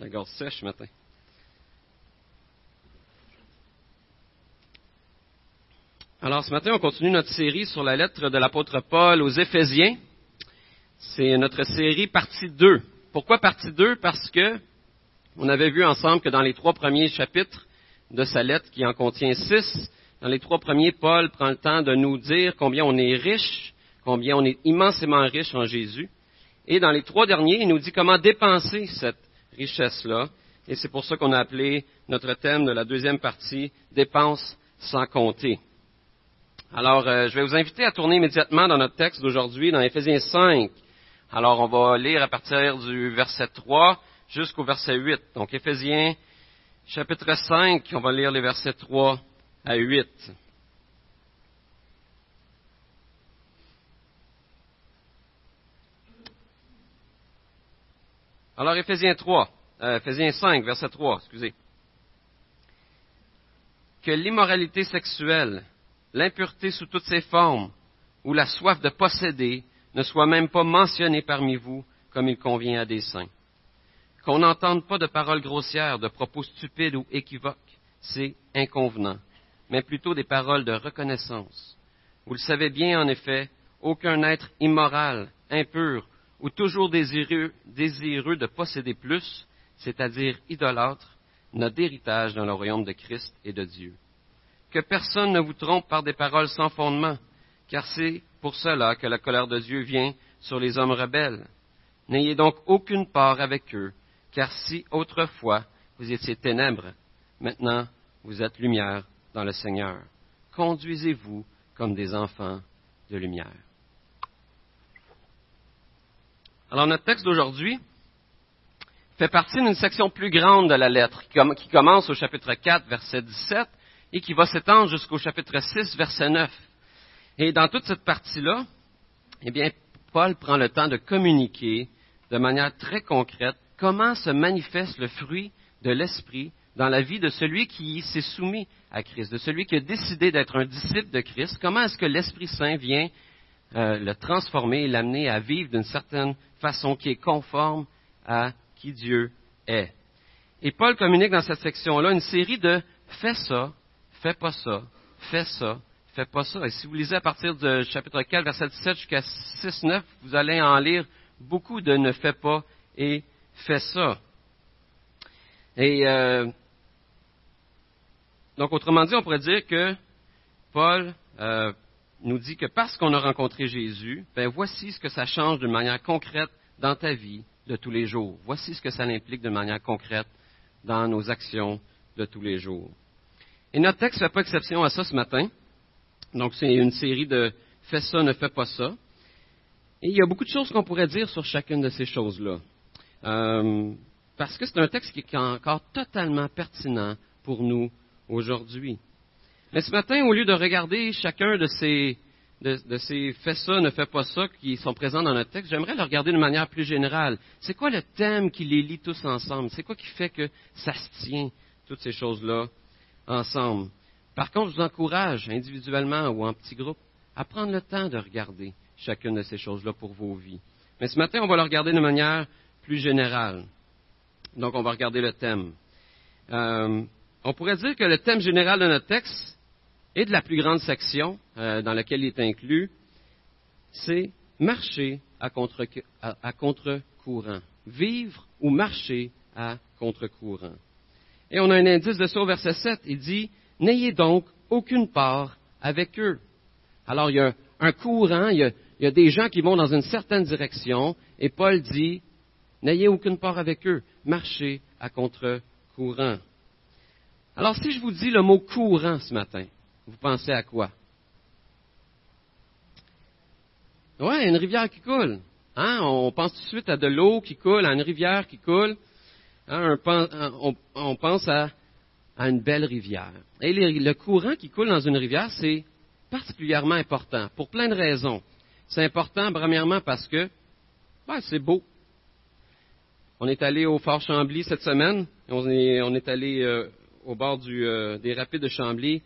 La gorge sèche ce matin. Alors ce matin, on continue notre série sur la lettre de l'apôtre Paul aux Éphésiens. C'est notre série partie 2. Pourquoi partie 2 Parce que on avait vu ensemble que dans les trois premiers chapitres de sa lettre, qui en contient six, dans les trois premiers, Paul prend le temps de nous dire combien on est riche, combien on est immensément riche en Jésus. Et dans les trois derniers, il nous dit comment dépenser cette richesse-là. Et c'est pour ça qu'on a appelé notre thème de la deuxième partie Dépenses sans compter. Alors, euh, je vais vous inviter à tourner immédiatement dans notre texte d'aujourd'hui, dans Éphésiens 5. Alors, on va lire à partir du verset 3 jusqu'au verset 8. Donc, Éphésiens chapitre 5, on va lire les versets 3 à 8. Alors, Éphésiens 3, euh, Éphésiens 5, verset 3, excusez. Que l'immoralité sexuelle l'impureté sous toutes ses formes, ou la soif de posséder ne soit même pas mentionnée parmi vous comme il convient à des saints. Qu'on n'entende pas de paroles grossières, de propos stupides ou équivoques, c'est inconvenant, mais plutôt des paroles de reconnaissance. Vous le savez bien, en effet, aucun être immoral, impur ou toujours désireux, de posséder plus, c'est-à-dire idolâtre, n'a d'héritage dans le royaume de Christ et de Dieu que personne ne vous trompe par des paroles sans fondement, car c'est pour cela que la colère de Dieu vient sur les hommes rebelles. N'ayez donc aucune part avec eux, car si autrefois vous étiez ténèbres, maintenant vous êtes lumière dans le Seigneur. Conduisez-vous comme des enfants de lumière. Alors notre texte d'aujourd'hui fait partie d'une section plus grande de la lettre, qui commence au chapitre 4, verset 17, et qui va s'étendre jusqu'au chapitre 6, verset 9. Et dans toute cette partie-là, eh bien, Paul prend le temps de communiquer de manière très concrète comment se manifeste le fruit de l'Esprit dans la vie de celui qui s'est soumis à Christ, de celui qui a décidé d'être un disciple de Christ. Comment est-ce que l'Esprit Saint vient euh, le transformer et l'amener à vivre d'une certaine façon qui est conforme à qui Dieu est. Et Paul communique dans cette section-là une série de fais ça, fais pas ça, fais ça, fais pas ça. Et si vous lisez à partir du chapitre 4, verset 17 jusqu'à 6, 9, vous allez en lire beaucoup de ne fais pas et fais ça. Et euh, donc, autrement dit, on pourrait dire que Paul euh, nous dit que parce qu'on a rencontré Jésus, ben voici ce que ça change d'une manière concrète dans ta vie de tous les jours. Voici ce que ça implique de manière concrète dans nos actions de tous les jours. Et notre texte ne fait pas exception à ça ce matin. Donc, c'est une série de fais ça, ne fais pas ça. Et il y a beaucoup de choses qu'on pourrait dire sur chacune de ces choses-là. Euh, parce que c'est un texte qui est encore totalement pertinent pour nous aujourd'hui. Mais ce matin, au lieu de regarder chacun de ces, de, ces fais ça, ne fais pas ça qui sont présents dans notre texte, j'aimerais le regarder de manière plus générale. C'est quoi le thème qui les lie tous ensemble? C'est quoi qui fait que ça se tient, toutes ces choses-là, ensemble? Par contre, je vous encourage, individuellement ou en petit groupe, à prendre le temps de regarder chacune de ces choses-là pour vos vies. Mais ce matin, on va le regarder de manière plus générale. Donc, on va regarder le thème. Euh, on pourrait dire que le thème général de notre texte et de la plus grande section euh, dans laquelle il est inclus, c'est marcher à contre-courant. Vivre ou marcher à contre-courant. Et on a un indice de ça au verset 7. Il dit, N'ayez donc aucune part avec eux. Alors, il y a un courant, il y a, des gens qui vont dans une certaine direction, et Paul dit, N'ayez aucune part avec eux. Marchez à contre-courant. Alors, si je vous dis le mot courant ce matin, vous pensez à quoi? Oui, une rivière qui coule. Hein? On pense tout de suite à de l'eau qui coule, à une rivière qui coule. Hein, on, pense à, une belle rivière. Et le courant qui coule dans une rivière, c'est particulièrement important pour plein de raisons. C'est important, premièrement, parce que ben, c'est beau. On est allé au Fort Chambly cette semaine. On est, allé euh, au bord euh, des rapides de Chambly.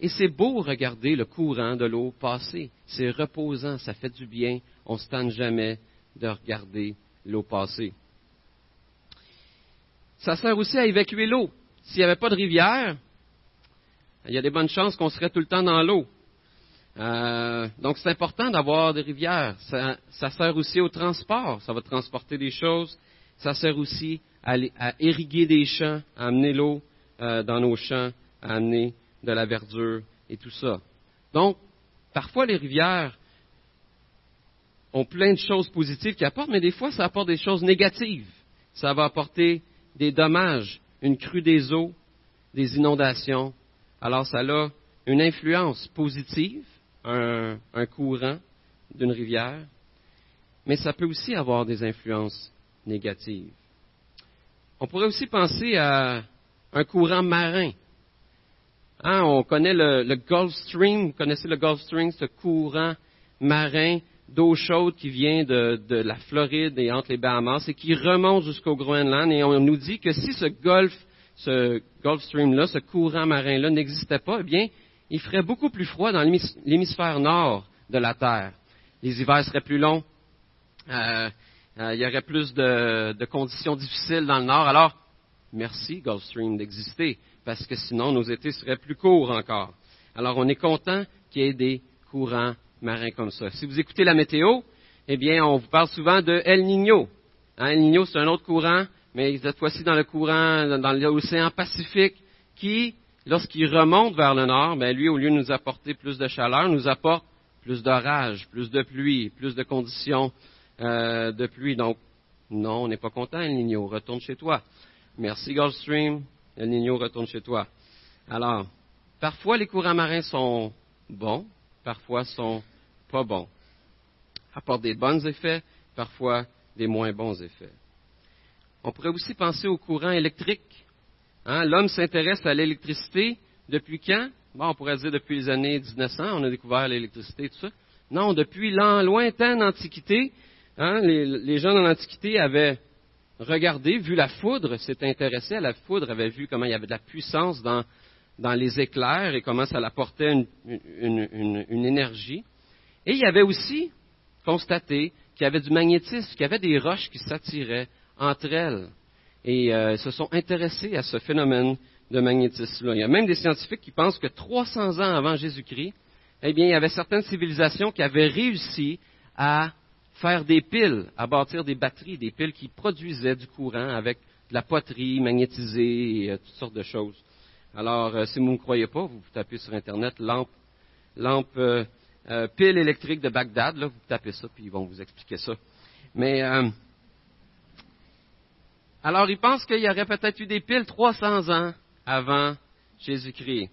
Et c'est beau regarder le courant de l'eau passer. C'est reposant, ça fait du bien. On ne se tente jamais de regarder l'eau passer. ça sert aussi à évacuer l'eau. S'il n'y avait pas de rivière, il y a des bonnes chances qu'on serait tout le temps dans l'eau. Euh, donc c'est important d'avoir des rivières. Ça, sert aussi au transport. Ça va transporter des choses. Ça sert aussi à, irriguer des champs, à amener l'eau euh, dans nos champs, à amener de la verdure et tout ça. Donc, parfois les rivières ont plein de choses positives qui apportent, mais des fois ça apporte des choses négatives. Ça va apporter des dommages, une crue des eaux, des inondations. Alors ça a une influence positive, un, courant d'une rivière, mais ça peut aussi avoir des influences négatives. On pourrait aussi penser à un courant marin. Hein, on connaît le, Gulf Stream, vous connaissez le Gulf Stream, ce courant marin d'eau chaude qui vient de, la Floride et entre les Bahamas et qui remonte jusqu'au Groenland. Et on nous dit que si ce Gulf, ce Gulf Stream-là, ce courant marin-là n'existait pas, eh bien, il ferait beaucoup plus froid dans l'hémisphère nord de la Terre. Les hivers seraient plus longs. Euh, euh, il y aurait plus de, de, conditions difficiles dans le nord. Alors, merci Gulf Stream d'exister, parce que sinon nos étés seraient plus courts encore. Alors, on est content qu'il y ait des courants marins comme ça. Si vous écoutez la météo, eh bien, on vous parle souvent de El Niño. Hein, El Niño, c'est un autre courant, mais cette fois-ci dans le courant, dans l'océan Pacifique, qui, lorsqu'il remonte vers le nord, ben, lui, au lieu de nous apporter plus de chaleur, nous apporte plus d'orage, plus de pluie, plus de conditions euh, de pluie. Donc, non, on n'est pas content, El Niño, retourne chez toi. Merci Gulfstream, El Niño, retourne chez toi. Alors, parfois les courants marins sont bons, parfois sont pas bons. Apportent des bons effets, parfois des moins bons effets. On pourrait aussi penser au courant électrique. Hein, l'homme s'intéresse à l'électricité depuis quand? Bon, on pourrait dire depuis les années 1900, on a découvert l'électricité et tout ça. Non, depuis la lointaine antiquité, hein, les, gens dans l'Antiquité avaient regardé, vu la foudre, s'étaient intéressés à la foudre, avaient vu comment il y avait de la puissance dans, dans les éclairs et comment ça apportait une, énergie. Et il avait aussi constaté qu'il y avait du magnétisme, qu'il y avait des roches qui s'attiraient entre elles. Et euh, se sont intéressés à ce phénomène de magnétisme-là. Il y a même des scientifiques qui pensent que 300 ans avant Jésus-Christ, eh bien, il y avait certaines civilisations qui avaient réussi à faire des piles, à bâtir des batteries, des piles qui produisaient du courant avec de la poterie magnétisée et euh, toutes sortes de choses. Alors, euh, si vous ne me croyez pas, vous, tapez sur Internet lampe, lampe euh, euh, pile électrique de Bagdad, là, vous tapez ça, puis ils vont vous expliquer ça. Mais, alors, ils pensent qu'il y aurait peut-être eu des piles 300 ans avant Jésus-Christ.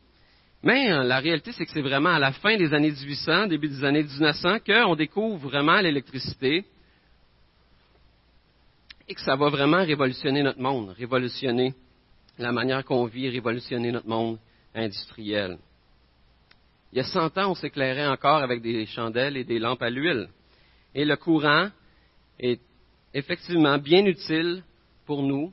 Mais la réalité, c'est que c'est vraiment à la fin des années 1800, début des années 1900, qu'on découvre vraiment l'électricité et que ça va vraiment révolutionner notre monde, révolutionner la manière qu'on vit révolutionner notre monde industriel. Il y a 100 ans, on s'éclairait encore avec des chandelles et des lampes à l'huile. Et le courant est effectivement bien utile pour nous,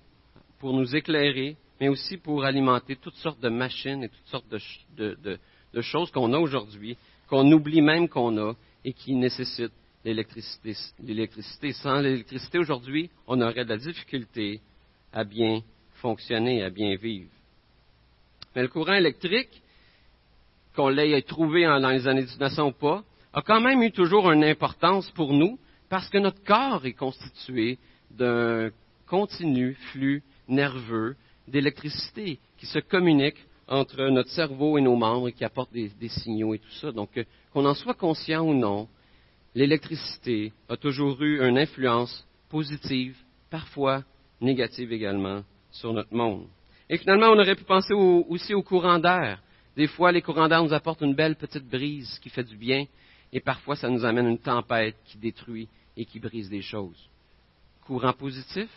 pour nous éclairer, mais aussi pour alimenter toutes sortes de machines et toutes sortes de, choses qu'on a aujourd'hui, qu'on oublie même qu'on a et qui nécessitent l'électricité. L'électricité. Sans l'électricité aujourd'hui, on aurait de la difficulté à bien fonctionner, à bien vivre. Mais le courant électrique, qu'on l'ait trouvé dans les années 1900 ou pas, a quand même eu toujours une importance pour nous parce que notre corps est constitué d'un continu flux nerveux d'électricité qui se communique entre notre cerveau et nos membres et qui apporte des, signaux et tout ça. Donc, euh, qu'on en soit conscient ou non, l'électricité a toujours eu une influence positive, parfois négative également, sur notre monde. Et finalement, on aurait pu penser aussi au courant d'air. Des fois, les courants d'air nous apportent une belle petite brise qui fait du bien, et parfois, ça nous amène une tempête qui détruit et qui brise des choses. Courant positif,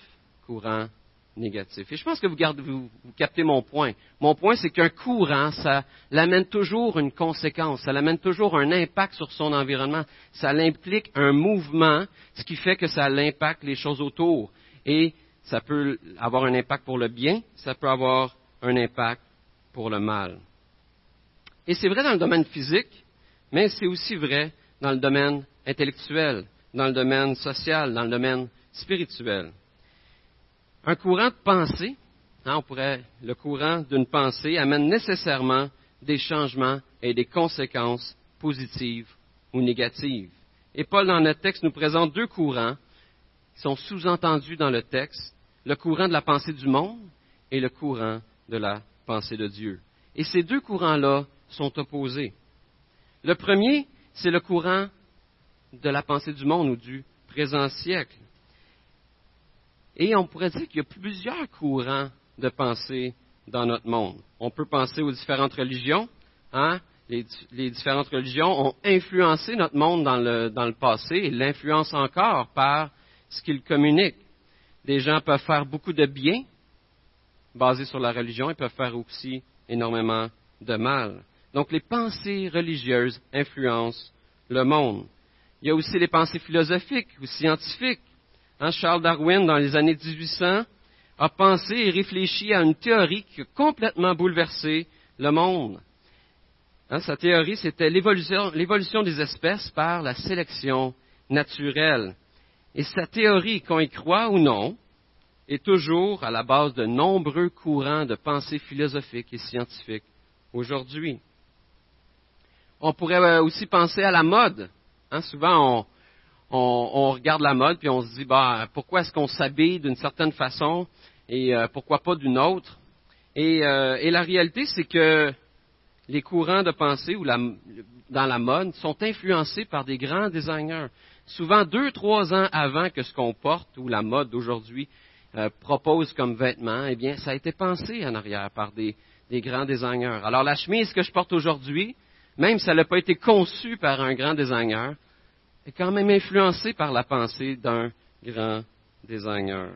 courant négatif. Et je pense que vous, vous, captez mon point. Mon point, c'est qu'un courant, ça l'amène toujours une conséquence, ça l'amène toujours un impact sur son environnement. Ça implique un mouvement, ce qui fait que ça impacte les choses autour. Et ça peut avoir un impact pour le bien, ça peut avoir un impact pour le mal. Et c'est vrai dans le domaine physique, mais c'est aussi vrai dans le domaine intellectuel, dans le domaine social, dans le domaine spirituel. Un courant de pensée hein, on pourrait, le courant d'une pensée amène nécessairement des changements et des conséquences positives ou négatives. Et Paul, dans notre texte, nous présente deux courants qui sont sous-entendus dans le texte, le courant de la pensée du monde et le courant de la pensée de Dieu. Et ces deux courants-là sont opposés. Le premier, c'est le courant de la pensée du monde ou du présent siècle. Et on pourrait dire qu'il y a plusieurs courants de pensée dans notre monde. On peut penser aux différentes religions. Hein? Les, différentes religions ont influencé notre monde dans le, dans le passé et l'influencent encore par ce qu'ils communiquent. Des gens peuvent faire beaucoup de bien basés sur la religion et peuvent faire aussi énormément de mal. Donc les pensées religieuses influencent le monde. Il y a aussi les pensées philosophiques ou scientifiques. Hein, Charles Darwin, dans les années 1800, a pensé et réfléchi à une théorie qui a complètement bouleversé le monde. Hein, sa théorie, c'était l'évolution des espèces par la sélection naturelle. Et sa théorie, qu'on y croit ou non, est toujours à la base de nombreux courants de pensée philosophiques et scientifiques aujourd'hui. On pourrait aussi penser à la mode. Hein, souvent, on, regarde la mode puis on se dit, bah, pourquoi est-ce qu'on s'habille d'une certaine façon et euh, pourquoi pas d'une autre? Euh, et, la réalité, c'est que les courants de pensée ou dans la mode sont influencés par des grands designers. Souvent deux, trois ans avant que ce qu'on porte ou la mode d'aujourd'hui euh, propose comme vêtement, eh bien, ça a été pensé en arrière par des, des grands designers. Alors la chemise que je porte aujourd'hui, même si elle n'a pas été conçue par un grand designer, est quand même influencée par la pensée d'un grand designer.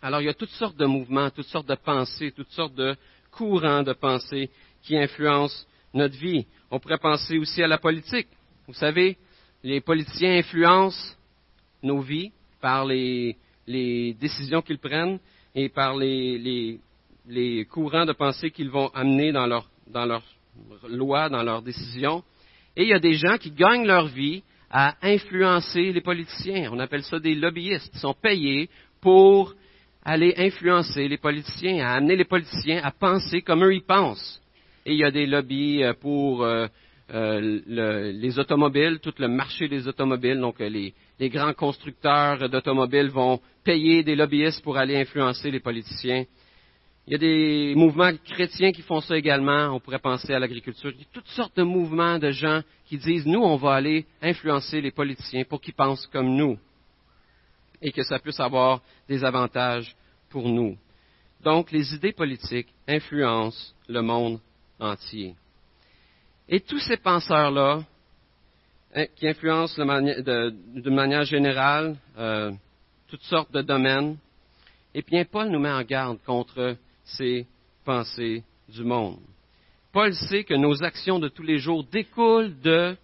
Alors il y a toutes sortes de mouvements, toutes sortes de pensées, toutes sortes de courants de pensée qui influencent notre vie. On pourrait penser aussi à la politique. Vous savez, les politiciens influencent nos vies par les, décisions qu'ils prennent et par les, courants de pensée qu'ils vont amener dans leurs leur lois, dans leurs décisions. Et il y a des gens qui gagnent leur vie à influencer les politiciens. On appelle ça des lobbyistes. Ils sont payés pour aller influencer les politiciens, à amener les politiciens à penser comme eux ils pensent. Et il y a des lobbies euh, pour euh, euh, les automobiles, tout le marché des automobiles. Donc les, les grands constructeurs d'automobiles vont payer des lobbyistes pour aller influencer les politiciens. Il y a des mouvements chrétiens qui font ça également. On pourrait penser à l'agriculture. Il y a toutes sortes de mouvements de gens qui disent, nous, on va aller influencer les politiciens pour qu'ils pensent comme nous et que ça puisse avoir des avantages pour nous. Donc, les idées politiques influencent le monde entier. Et tous ces penseurs-là, hein, qui influencent de, manière générale euh, toutes sortes de domaines, et bien Paul nous met en garde contre ces pensées du monde. Paul sait que nos actions de tous les jours découlent de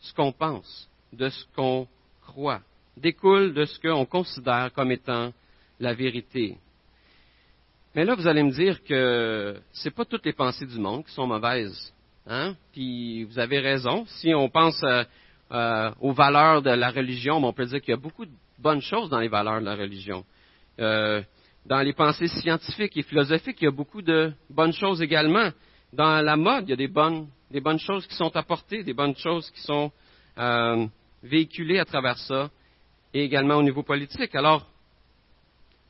ce qu'on pense, de ce qu'on croit découle de ce qu'on considère comme étant la vérité. Mais là, vous allez me dire que ce n'est pas toutes les pensées du monde qui sont mauvaises. Hein? Puis vous avez raison. Si on pense euh, euh, aux valeurs de la religion, on peut dire qu'il y a beaucoup de bonnes choses dans les valeurs de la religion. Euh, dans les pensées scientifiques et philosophiques, il y a beaucoup de bonnes choses également. Dans la mode, il y a des bonnes, des bonnes choses qui sont apportées, des bonnes choses qui sont véhiculées à travers ça et également au niveau politique. Alors,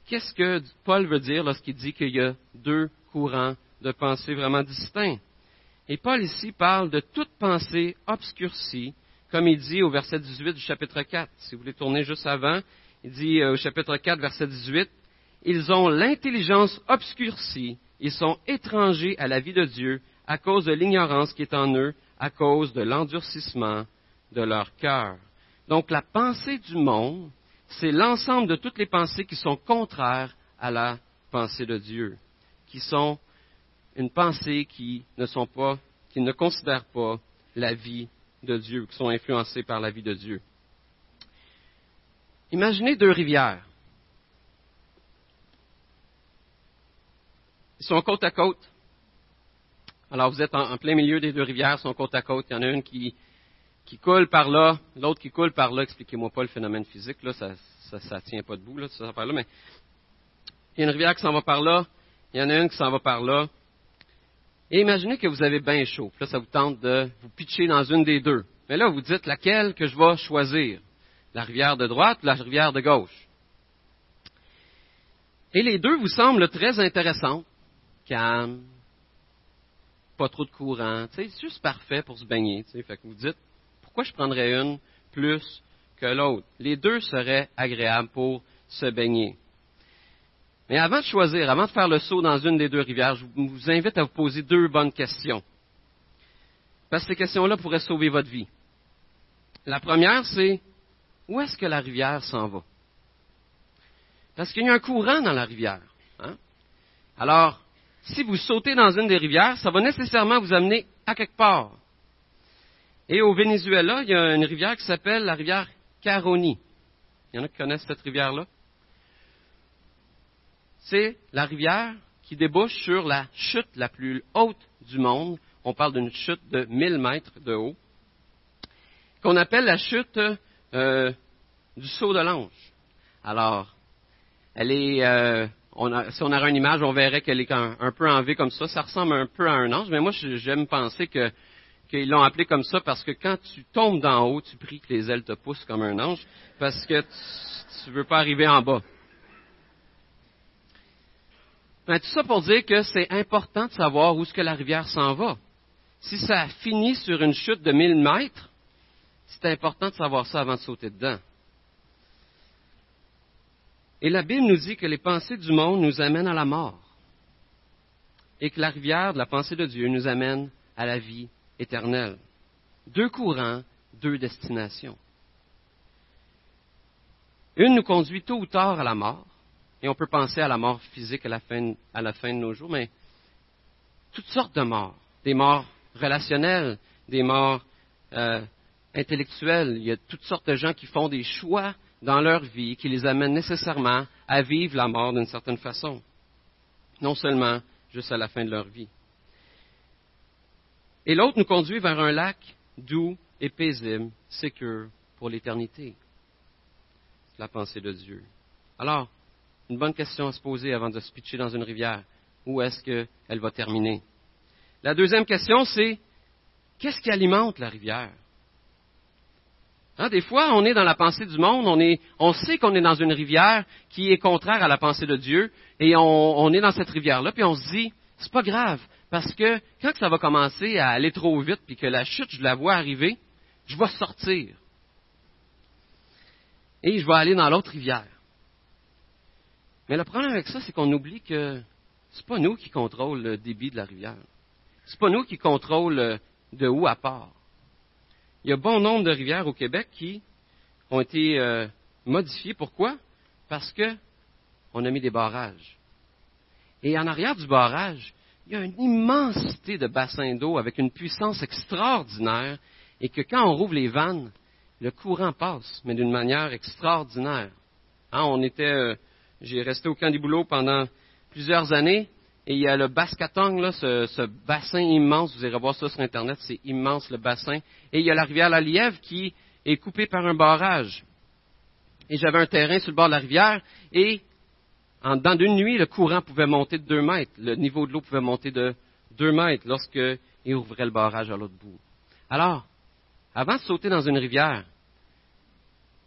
qu'est-ce que Paul veut dire lorsqu'il dit qu'il y a deux courants de pensée vraiment distincts? Et Paul ici parle de toute pensée obscurcie, comme il dit au verset 18 du chapitre 4. Si vous voulez tourner juste avant, il dit euh, au chapitre 4, verset 18, Ils ont l'intelligence obscurcie, ils sont étrangers à la vie de Dieu à cause de l'ignorance qui est en eux, à cause de l'endurcissement de leur cœur. Donc la pensée du monde, c'est l'ensemble de toutes les pensées qui sont contraires à la pensée de Dieu, qui sont une pensée qui ne sont pas, qui ne considèrent pas la vie de Dieu, qui sont influencées par la vie de Dieu. Imaginez deux rivières. Ils sont côte à côte. Alors vous êtes en, plein milieu des deux rivières, sont côte à côte. Il y en a une qui qui coule par là, l'autre qui coule par là. Expliquez-moi pas le phénomène physique, là, ça, ça, tient pas debout, là, ça par là, mais il y a une rivière qui s'en va par là, il y en a une qui s'en va par là. Et imaginez que vous avez bien chaud. Là, ça vous tente de vous pitcher dans une des deux. Mais là, vous dites laquelle que je vais choisir? La rivière de droite ou la rivière de gauche? Et les deux vous semblent très intéressantes. Calme, pas trop de courant. C'est juste parfait pour se baigner. Fait que vous dites, pourquoi je prendrais une plus que l'autre? Les deux seraient agréables pour se baigner. Mais avant de choisir, avant de faire le saut dans une des deux rivières, je vous invite à vous poser deux bonnes questions. Parce que ces questions-là pourraient sauver votre vie. La première, c'est où est-ce que la rivière s'en va? Parce qu'il y a un courant dans la rivière. Hein? Alors, si vous sautez dans une des rivières, ça va nécessairement vous amener à quelque part. Et au Venezuela, il y a une rivière qui s'appelle la rivière Caroni. Il y en a qui connaissent cette rivière-là? c'est la rivière qui débouche sur la chute la plus haute du monde. On parle d'une chute de 1000 mètres de haut, qu'on appelle la chute euh, du saut de l'ange. Alors, elle est, euh, si on avait une image, on verrait qu'elle est un, peu en V comme ça. Ça ressemble un peu à un ange, mais moi, j'aime penser que qu'ils l'ont appelé comme ça parce que quand tu tombes d'en haut, tu pries que les ailes te poussent comme un ange parce que tu ne veux pas arriver en bas. Ben, tout ça pour dire que c'est important de savoir où est-ce que la rivière s'en va. Si ça finit sur une chute de 1000 mètres, c'est important de savoir ça avant de sauter dedans. Et la Bible nous dit que les pensées du monde nous amènent à la mort et que la rivière de la pensée de Dieu nous amène à la vie éternelle. Deux courants, deux destinations. Une nous conduit tôt ou tard à la mort et on peut penser à la mort physique à la fin, de nos jours, mais toutes sortes de morts. Des morts relationnelles, des morts euh, intellectuelles. Il y a toutes sortes de gens qui font des choix dans leur vie qui les amènent nécessairement à vivre la mort d'une certaine façon. Non seulement juste à la fin de leur vie. Et l'autre nous conduit vers un lac doux et paisible, sécure pour l'éternité. C'est la pensée de Dieu. Alors, une bonne question à se poser avant de se pitcher dans une rivière. Où est-ce qu'elle va terminer? La deuxième question, c'est qu'est-ce qui alimente la rivière? Hein, des fois, on est dans la pensée du monde, on, est, on sait qu'on est dans une rivière qui est contraire à la pensée de Dieu, et on, on est dans cette rivière-là, puis on se dit, c'est pas grave, parce que quand ça va commencer à aller trop vite, puis que la chute, je la vois arriver, je vais sortir. Et je vais aller dans l'autre rivière. Mais le problème avec ça, c'est qu'on oublie que c'est pas nous qui contrôlons le débit de la rivière. C'est pas nous qui contrôlons de où à part. Il y a bon nombre de rivières au Québec qui ont été euh, modifiées. Pourquoi? Parce que on a mis des barrages. Et en arrière du barrage, il y a une immensité de bassins d'eau avec une puissance extraordinaire et que quand on rouvre les vannes, le courant passe, mais d'une manière extraordinaire. Hein, on était euh, j'ai resté au camp des boulots pendant plusieurs années. Et il y a le Bascatong, là, ce, bassin immense. Vous irez voir ça sur Internet. C'est immense, le bassin. Et il y a la rivière La Lièvre qui est coupée par un barrage. Et j'avais un terrain sur le bord de la rivière. Et en dedans d'une nuit, le courant pouvait monter de deux mètres. Le niveau de l'eau pouvait monter de deux mètres lorsqu'il ouvrait le barrage à l'autre bout. Alors, avant de sauter dans une rivière,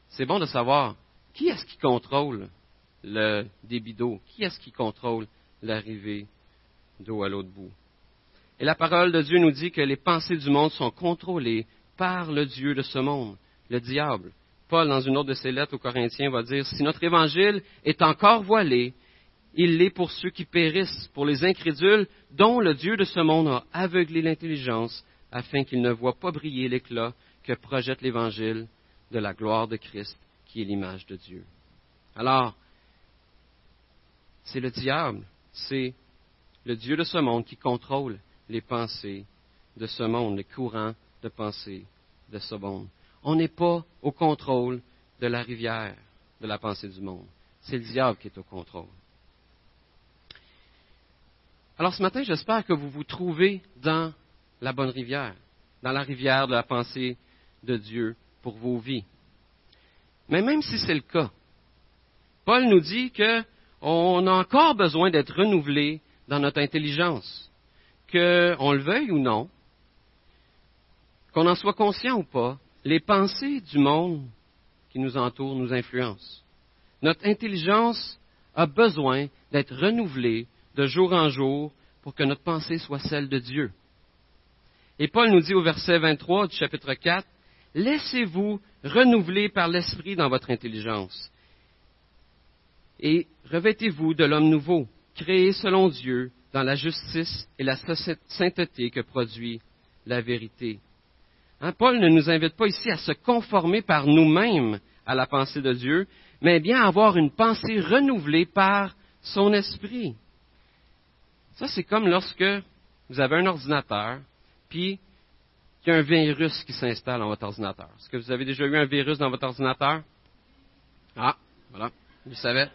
c'est bon de savoir qui est-ce qui contrôle le débit d'eau? Qui est-ce qui contrôle l'arrivée d'eau à l'autre bout? Et la parole de Dieu nous dit que les pensées du monde sont contrôlées par le Dieu de ce monde, le diable. Paul, dans une autre de ses lettres aux Corinthiens, va dire, si notre évangile est encore voilé, il l'est pour ceux qui périssent, pour les incrédules, dont le Dieu de ce monde a aveuglé l'intelligence, afin qu'ils ne voient pas briller l'éclat que projette l'évangile de la gloire de Christ, qui est l'image de Dieu. Alors, c'est le diable, c'est le Dieu de ce monde qui contrôle les pensées de ce monde, les courants de pensée de ce monde. On n'est pas au contrôle de la rivière de la pensée du monde. C'est le diable qui est au contrôle. Alors ce matin, j'espère que vous vous trouvez dans la bonne rivière, dans la rivière de la pensée de Dieu pour vos vies. Mais même si c'est le cas, Paul nous dit que on a encore besoin d'être renouvelé dans notre intelligence. Qu'on le veuille ou non, qu'on en soit conscient ou pas, les pensées du monde qui nous entoure nous influencent. Notre intelligence a besoin d'être renouvelée de jour en jour pour que notre pensée soit celle de Dieu. Et Paul nous dit au verset 23 du chapitre 4, Laissez-vous renouveler par l'Esprit dans votre intelligence et revêtez-vous de l'homme nouveau, créé selon Dieu dans la justice et la sainteté que produit la vérité. Hein, Paul ne nous invite pas ici à se conformer par nous-mêmes à la pensée de Dieu, mais bien à avoir une pensée renouvelée par son esprit. Ça, c'est comme lorsque vous avez un ordinateur, puis il y a un virus qui s'installe dans votre ordinateur. Est-ce que vous avez déjà eu un virus dans votre ordinateur? Ah, voilà, vous savez.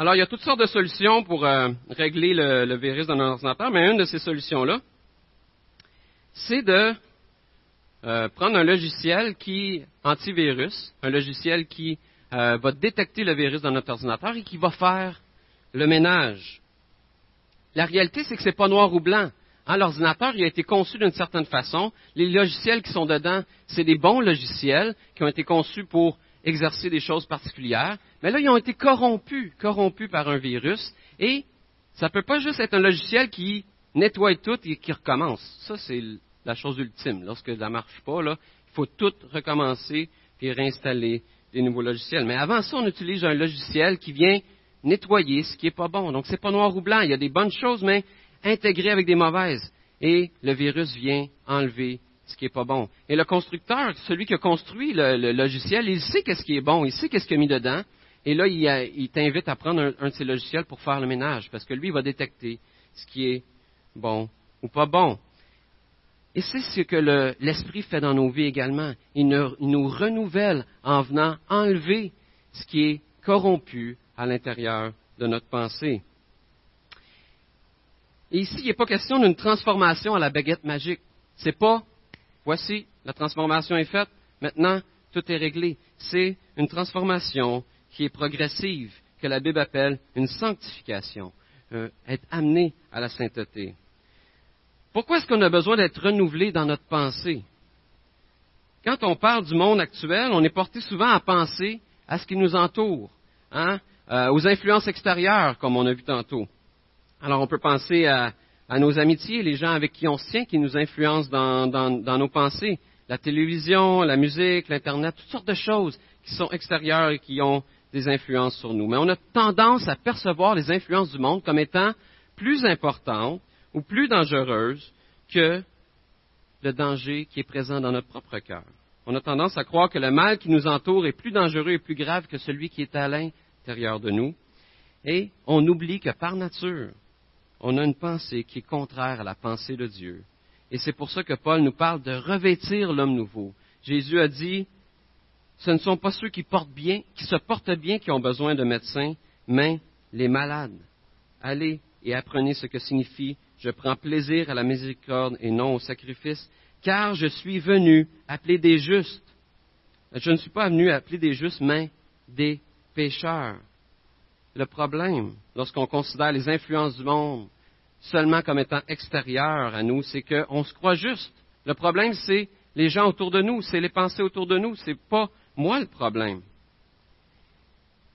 Alors, il y a toutes sortes de solutions pour euh, régler le, virus dans un ordinateur, mais une de ces solutions-là, c'est de euh, prendre un logiciel qui antivirus, un logiciel qui euh, va détecter le virus dans notre ordinateur et qui va faire le ménage. La réalité, c'est que ce n'est pas noir ou blanc. Hein, l'ordinateur, il a été conçu d'une certaine façon. Les logiciels qui sont dedans, c'est des bons logiciels qui ont été conçus pour exercer des choses particulières, mais là, ils ont été corrompus, corrompus par un virus, et ça ne peut pas juste être un logiciel qui nettoie tout et qui recommence. Ça, c'est la chose ultime. Lorsque ça ne marche pas, il faut tout recommencer et réinstaller des nouveaux logiciels. Mais avant ça, on utilise un logiciel qui vient nettoyer ce qui n'est pas bon. Donc, ce n'est pas noir ou blanc. Il y a des bonnes choses, mais intégrées avec des mauvaises. Et le virus vient enlever ce qui n'est pas bon. Et le constructeur, celui qui a construit le, logiciel, il sait qu'est-ce qui est bon, il sait qu'est-ce qu'il a mis dedans. Et là, il, t'invite à prendre un, de ces logiciels pour faire le ménage, parce que lui, il va détecter ce qui est bon ou pas bon. Et c'est ce que l'Esprit fait dans nos vies également. Il nous, renouvelle en venant enlever ce qui est corrompu à l'intérieur de notre pensée. Et ici, il n'est pas question d'une transformation à la baguette magique. C'est pas voici, la transformation est faite, maintenant tout est réglé. C'est une transformation qui est progressive, que la Bible appelle une sanctification, euh, être amené à la sainteté. Pourquoi est-ce qu'on a besoin d'être renouvelé dans notre pensée? Quand on parle du monde actuel, on est porté souvent à penser à ce qui nous entoure, hein, euh, aux influences extérieures, comme on a vu tantôt. Alors on peut penser à, à nos amitiés, les gens avec qui on se qui nous influencent dans, nos pensées. La télévision, la musique, l'Internet, toutes sortes de choses qui sont extérieures et qui ont des influences sur nous. Mais on a tendance à percevoir les influences du monde comme étant plus importantes ou plus dangereuses que le danger qui est présent dans notre propre cœur. On a tendance à croire que le mal qui nous entoure est plus dangereux et plus grave que celui qui est à l'intérieur de nous. Et on oublie que par nature, on a une pensée qui est contraire à la pensée de Dieu. Et c'est pour ça que Paul nous parle de revêtir l'homme nouveau. Jésus a dit, ce ne sont pas ceux qui portent bien, qui se portent bien qui ont besoin de médecins, mais les malades. Allez et apprenez ce que signifie je prends plaisir à la miséricorde et non au sacrifice, car je suis venu appeler des justes. Je ne suis pas venu appeler des justes, mais des pécheurs le problème lorsqu'on considère les influences du monde seulement comme étant extérieures à nous, c'est qu'on se croit juste. Le problème, c'est les gens autour de nous, c'est les pensées autour de nous, c'est pas moi le problème.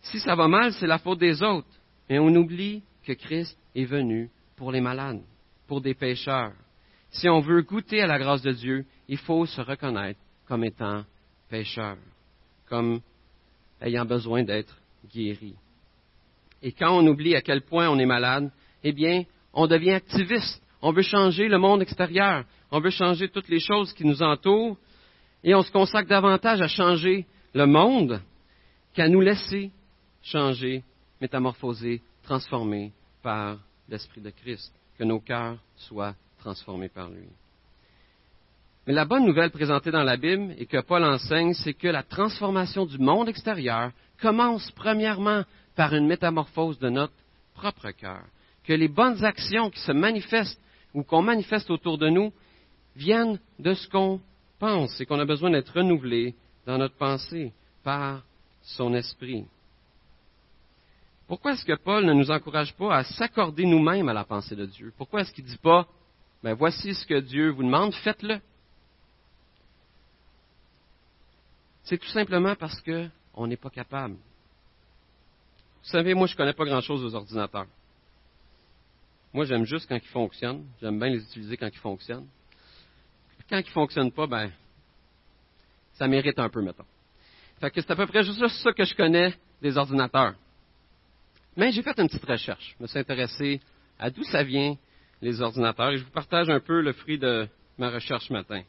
Si ça va mal, c'est la faute des autres. Et on oublie que Christ est venu pour les malades, pour des pécheurs. Si on veut goûter à la grâce de Dieu, il faut se reconnaître comme étant pécheur, comme ayant besoin d'être guéri. Et quand on oublie à quel point on est malade, eh bien, on devient activiste. On veut changer le monde extérieur. On veut changer toutes les choses qui nous entourent. Et on se consacre davantage à changer le monde qu'à nous laisser changer, métamorphoser, transformer par l'Esprit de Christ. Que nos cœurs soient transformés par lui. Mais la bonne nouvelle présentée dans la Bible et que Paul enseigne, c'est que la transformation du monde extérieur commence premièrement par une métamorphose de notre propre cœur. Que les bonnes actions qui se manifestent ou qu'on manifeste autour de nous viennent de ce qu'on pense et qu'on a besoin d'être renouvelé dans notre pensée par son esprit. Pourquoi est-ce que Paul ne nous encourage pas à s'accorder nous-mêmes à la pensée de Dieu? Pourquoi est-ce qu'il ne dit pas, ben voici ce que Dieu vous demande, faites-le? C'est tout simplement parce qu'on n'est pas capable. Vous savez, moi, je ne connais pas grand-chose aux ordinateurs. Moi, j'aime juste quand ils fonctionnent. J'aime bien les utiliser quand ils fonctionnent. quand ils ne fonctionnent pas, ben, ça mérite un peu, mettons. Fait que c'est à peu près juste ça que je connais des ordinateurs. Mais j'ai fait une petite recherche. Je me suis intéressé à d'où ça vient, les ordinateurs, et je vous partage un peu le fruit de ma recherche ce matin.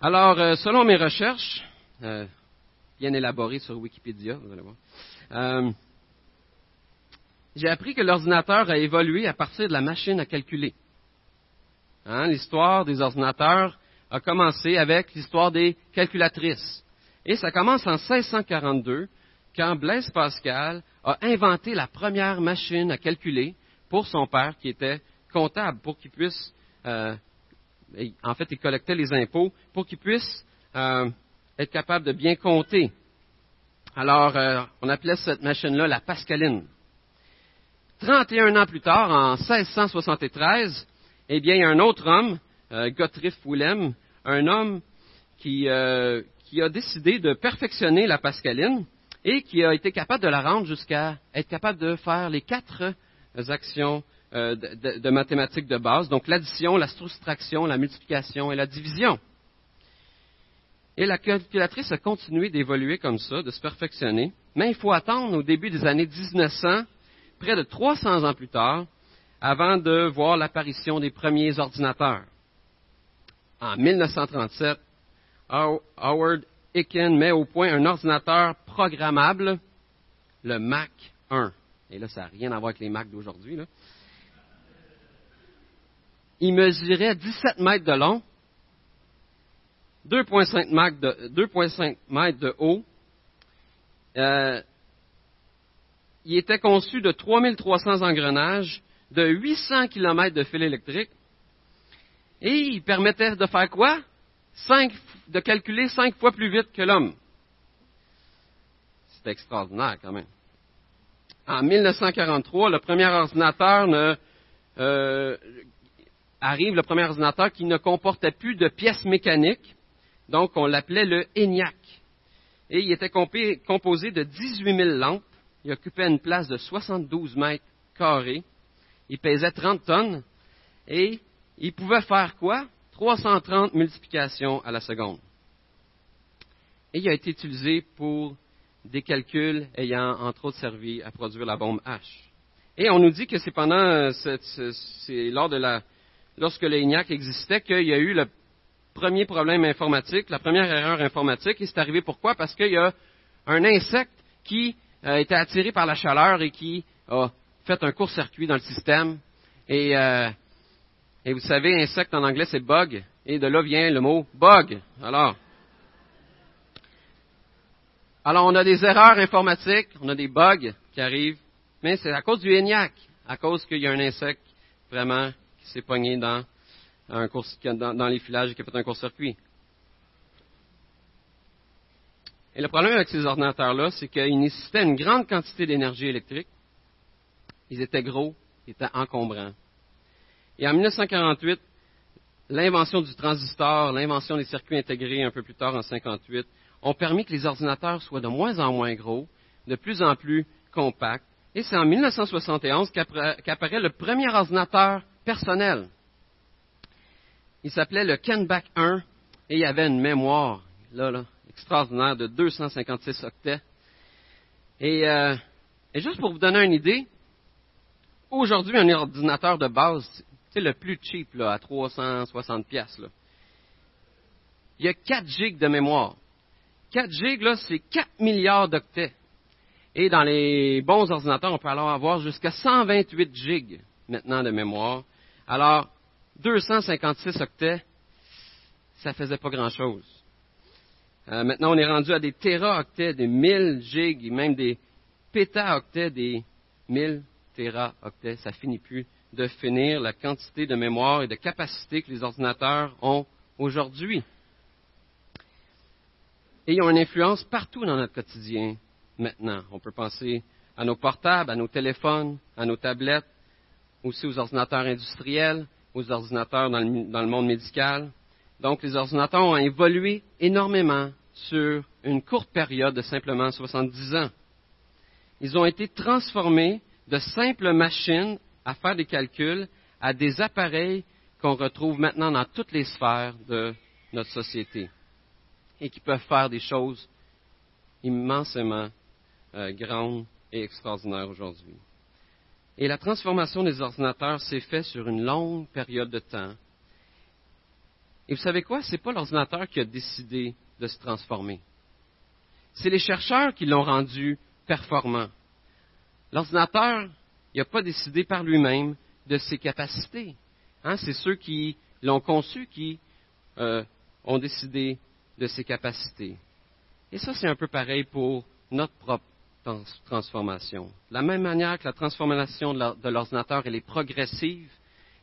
Alors, euh, selon mes recherches, euh, bien élaborées sur Wikipédia, vous allez voir, euh, j'ai appris que l'ordinateur a évolué à partir de la machine à calculer. Hein, l'histoire des ordinateurs a commencé avec l'histoire des calculatrices. Et ça commence en 1642, quand Blaise Pascal a inventé la première machine à calculer pour son père, qui était comptable, pour qu'il puisse en fait, il collectait les impôts pour qu'ils puissent euh, être capables de bien compter. Alors, euh, on appelait cette machine-là la Pascaline. 31 ans plus tard, en 1673, eh bien, il y a un autre homme, euh, Gottfried Willem, un homme qui, euh, qui a décidé de perfectionner la Pascaline et qui a été capable de la rendre jusqu'à être capable de faire les quatre actions euh, de, mathématiques de base, donc l'addition, la soustraction, la multiplication et la division. Et la calculatrice a continué d'évoluer comme ça, de se perfectionner, mais il faut attendre au début des années 1900, près de 300 ans plus tard, avant de voir l'apparition des premiers ordinateurs. En 1937, Howard Aiken met au point un ordinateur programmable, le Mac 1. Et là, ça n'a rien à voir avec les Macs d'aujourd'hui. Il mesurait 17 mètres de long, 2,5 mètres de, haut. Euh, il était conçu de 3300 engrenages, de 800 km de fil électrique, et il permettait de faire quoi? de calculer cinq fois plus vite que l'homme. C'est extraordinaire quand même. En 1943, le premier ordinateur euh, arrive le premier ordinateur qui ne comportait plus de pièces mécaniques, donc on l'appelait le ENIAC. Et il était composé de 18 000 lampes, il occupait une place de 72 mètres carrés, il pesait 30 tonnes, et il pouvait faire quoi? 330 multiplications à la seconde. Et il a été utilisé pour des calculs ayant entre autres servi à produire la bombe H. Et on nous dit que c'est pendant, c'est lors de lorsque l'ENIAC existait, qu'il y a eu le premier problème informatique, la première erreur informatique. Et c'est arrivé pourquoi? Parce qu'il y a un insecte qui euh, été attiré par la chaleur et qui a fait un court-circuit dans le système. Et, euh, et vous savez, insecte en anglais, c'est bug. Et de là vient le mot bug. Alors, alors on a des erreurs informatiques, on a des bugs qui arrivent, mais c'est à cause du ENIAC, à cause qu'il y a un insecte vraiment s'est pogné dans, court, dans, les filages et qui a fait un court-circuit. Et le problème avec ces ordinateurs-là, c'est qu'ils nécessitaient une grande quantité d'énergie électrique. Ils étaient gros, ils étaient encombrants. Et en 1948, l'invention du transistor, l'invention des circuits intégrés un peu plus tard en 1958, ont permis que les ordinateurs soient de moins en moins gros, de plus en plus compacts. Et c'est en 1971 qu'apparaît le premier ordinateur personnel. Il s'appelait le Kenback 1 et il y avait une mémoire là, là, extraordinaire de 256 octets. Euh, et, juste pour vous donner une idée, aujourd'hui, un ordinateur de base, c'est le plus cheap à 360 pièces. Il y a 4 gigs de mémoire. 4 gigs, là, c'est 4 milliards d'octets. Et dans les bons ordinateurs, on peut alors avoir jusqu'à 128 gigs maintenant de mémoire. Alors, 256 octets, ça faisait pas grand-chose. Euh, maintenant, on est rendu à des téraoctets, des 1000 gigs, et même des pétaoctets, des 1000 téraoctets. Ça finit plus de finir la quantité de mémoire et de capacité que les ordinateurs ont aujourd'hui. Et ils ont une influence partout dans notre quotidien maintenant. On peut penser à nos portables, à nos téléphones, à nos tablettes, aussi aux ordinateurs industriels, aux ordinateurs dans le, monde médical. Donc, les ordinateurs ont évolué énormément sur une courte période de simplement 70 ans. Ils ont été transformés de simples machines à faire des calculs à des appareils qu'on retrouve maintenant dans toutes les sphères de notre société et qui peuvent faire des choses immensément euh, grandes et extraordinaires aujourd'hui. Et la transformation des ordinateurs s'est faite sur une longue période de temps. Et vous savez quoi? Ce n'est pas l'ordinateur qui a décidé de se transformer. C'est les chercheurs qui l'ont rendu performant. L'ordinateur, n'a pas décidé par lui-même de ses capacités. Hein, c'est ceux qui l'ont conçu qui euh, ont décidé de ses capacités. Et ça, c'est un peu pareil pour notre propre transformation. De la même manière que la transformation de l'ordinateur, est progressive,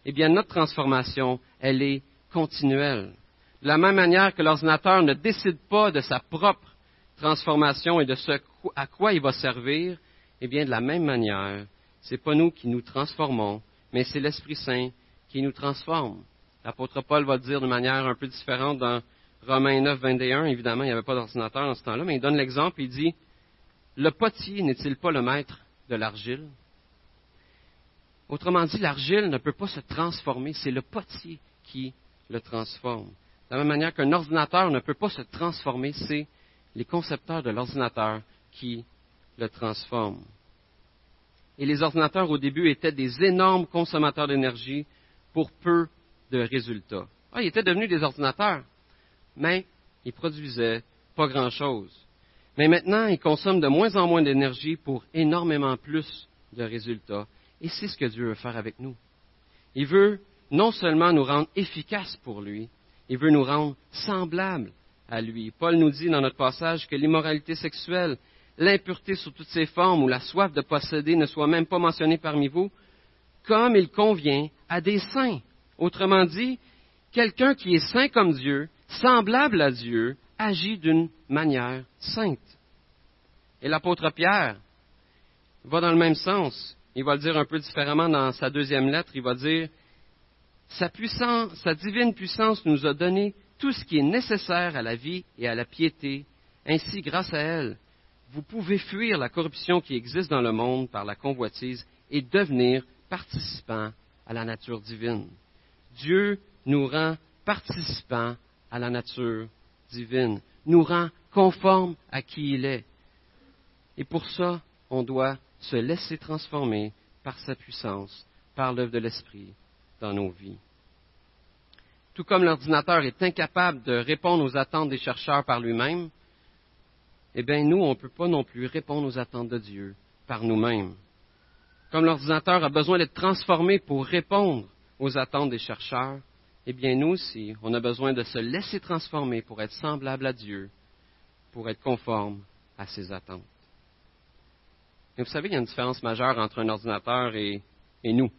eh bien, notre transformation, elle est continuelle. De la même manière que l'ordinateur ne décide pas de sa propre transformation et de ce à quoi il va servir, eh bien, de la même manière, ce n'est pas nous qui nous transformons, mais c'est l'Esprit Saint qui nous transforme. L'apôtre Paul va le dire de manière un peu différente dans Romains 9, 21. Évidemment, il n'y avait pas d'ordinateur dans ce temps-là, mais il donne l'exemple, il dit, le potier n'est-il pas le maître de l'argile? Autrement dit, l'argile ne peut pas se transformer, c'est le potier qui le transforme. De la même manière qu'un ordinateur ne peut pas se transformer, c'est les concepteurs de l'ordinateur qui le transforment. Et les ordinateurs au début étaient des énormes consommateurs d'énergie pour peu de résultats. Ah, ils étaient devenus des ordinateurs, mais ils produisaient pas grand-chose. Mais maintenant, ils consomment de moins en moins d'énergie pour énormément plus de résultats. Et c'est ce que Dieu veut faire avec nous. Il veut non seulement nous rendre efficaces pour lui, il veut nous rendre semblables à lui. Paul nous dit dans notre passage que l'immoralité sexuelle, l'impureté sous toutes ses formes ou la soif de posséder ne soient même pas mentionnées parmi vous, comme il convient à des saints. Autrement dit, quelqu'un qui est saint comme Dieu, semblable à Dieu, agit d'une manière sainte. Et l'apôtre Pierre va dans le même sens. Il va le dire un peu différemment dans sa deuxième lettre. Il va dire sa puissance, sa divine puissance nous a donné tout ce qui est nécessaire à la vie et à la piété. Ainsi, grâce à elle, vous pouvez fuir la corruption qui existe dans le monde par la convoitise et devenir participants à la nature divine. Dieu nous rend participants à la nature divine, nous rend conformes à qui il est. Et pour ça, on doit se laisser transformer par sa puissance, par l'œuvre de l'Esprit dans nos vies. Tout comme l'ordinateur est incapable de répondre aux attentes des chercheurs par lui-même, eh bien, nous, on ne peut pas non plus répondre aux attentes de Dieu par nous-mêmes. Comme l'ordinateur a besoin d'être transformé pour répondre aux attentes des chercheurs, eh bien, nous aussi, on a besoin de se laisser transformer pour être semblable à Dieu, pour être conforme à ses attentes. Et vous savez, il y a une différence majeure entre un ordinateur et, nous.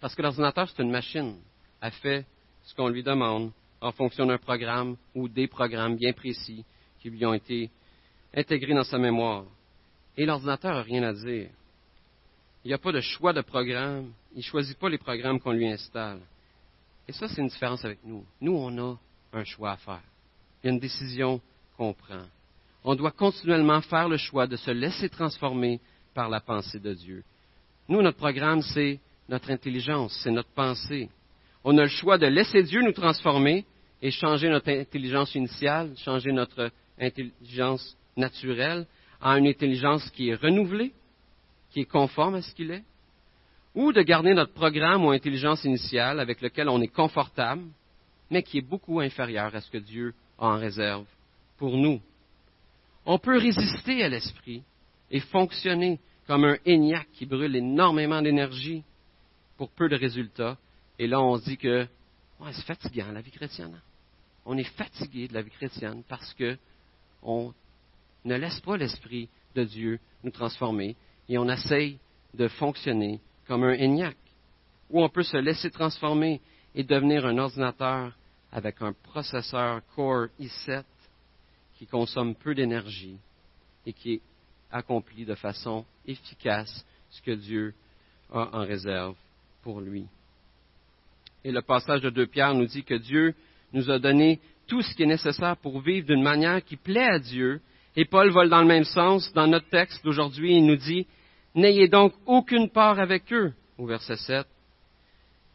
Parce que l'ordinateur, c'est une machine. Elle fait ce qu'on lui demande en fonction d'un programme ou des programmes bien précis qui lui ont été intégrés dans sa mémoire. Et l'ordinateur n'a rien à dire. Il n'y a pas de choix de programme. Il ne choisit pas les programmes qu'on lui installe. Et ça, c'est une différence avec nous. Nous, on a un choix à faire. Il y a une décision qu'on prend. On doit continuellement faire le choix de se laisser transformer par la pensée de Dieu. Nous, notre programme, c'est notre intelligence, c'est notre pensée. On a le choix de laisser Dieu nous transformer et changer notre intelligence initiale, changer notre intelligence naturelle en une intelligence qui est renouvelée, qui est conforme à ce qu'il est, ou de garder notre programme ou intelligence initiale avec lequel on est confortable, mais qui est beaucoup inférieur à ce que Dieu a en réserve pour nous. On peut résister à l'esprit et fonctionner comme un ENIAC qui brûle énormément d'énergie pour peu de résultats. Et là, on se dit que c'est fatigant la vie chrétienne. On est fatigué de la vie chrétienne parce que on ne laisse pas l'Esprit de Dieu nous transformer et on essaye de fonctionner comme un ENIAC. Ou on peut se laisser transformer et devenir un ordinateur avec un processeur Core i7 qui consomme peu d'énergie et qui accomplit de façon efficace ce que Dieu a en réserve pour lui. Et le passage de 2 Pierre nous dit que Dieu nous a donné tout ce qui est nécessaire pour vivre d'une manière qui plaît à Dieu. Et Paul vole dans le même sens. Dans notre texte d'aujourd'hui, il nous dit, N'ayez donc aucune part avec eux, au verset 7.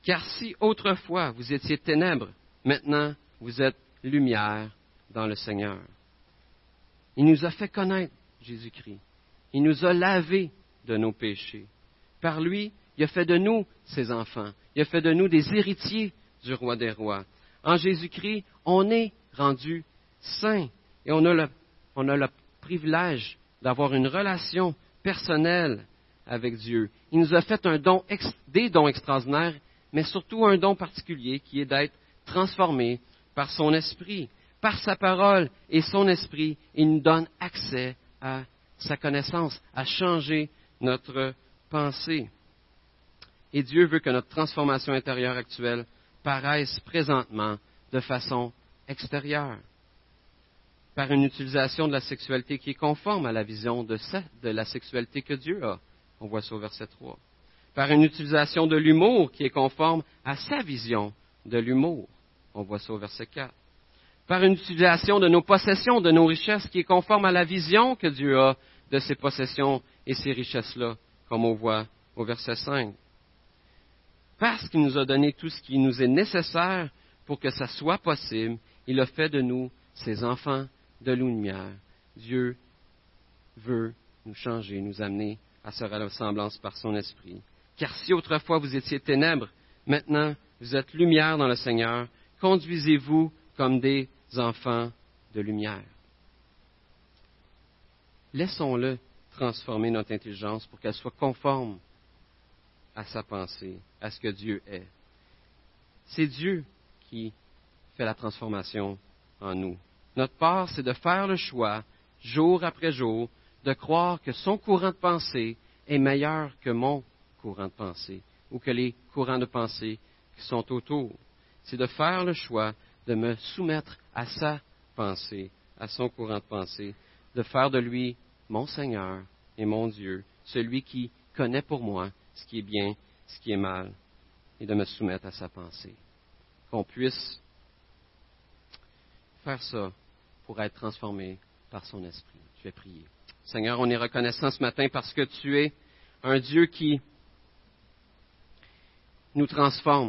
Car si autrefois vous étiez ténèbres, maintenant vous êtes lumière dans le Seigneur. Il nous a fait connaître Jésus-Christ. Il nous a lavés de nos péchés. Par lui, il a fait de nous ses enfants. Il a fait de nous des héritiers du roi des rois. En Jésus-Christ, on est rendu saint et on a le, on a le privilège d'avoir une relation personnelle avec Dieu. Il nous a fait un don, des dons extraordinaires, mais surtout un don particulier qui est d'être transformé par son esprit. Par sa parole et son esprit, il nous donne accès à sa connaissance, à changer notre pensée. Et Dieu veut que notre transformation intérieure actuelle paraisse présentement de façon extérieure, par une utilisation de la sexualité qui est conforme à la vision de, la sexualité que Dieu a. On voit ça au verset 3. Par une utilisation de l'humour qui est conforme à sa vision de l'humour. On voit ça au verset 4. Par une utilisation de nos possessions, de nos richesses qui est conforme à la vision que Dieu a de ces possessions et ces richesses-là, comme on voit au verset 5 parce qu'il nous a donné tout ce qui nous est nécessaire pour que ça soit possible, il a fait de nous ses enfants de lumière. Dieu veut nous changer, nous amener à sa ressemblance par son esprit. Car si autrefois vous étiez ténèbres, maintenant vous êtes lumière dans le Seigneur, conduisez-vous comme des enfants de lumière. Laissons-le transformer notre intelligence pour qu'elle soit conforme à sa pensée, à ce que Dieu est. C'est Dieu qui fait la transformation en nous. Notre part, c'est de faire le choix, jour après jour, de croire que son courant de pensée est meilleur que mon courant de pensée ou que les courants de pensée qui sont autour. C'est de faire le choix de me soumettre à sa pensée, à son courant de pensée, de faire de lui mon Seigneur et mon Dieu, celui qui connaît pour moi ce qui est bien, ce qui est mal, et de me soumettre à sa pensée. Qu'on puisse faire ça pour être transformé par son esprit. Je vais prier. Seigneur, on est reconnaissant ce matin parce que tu es un Dieu qui nous transforme.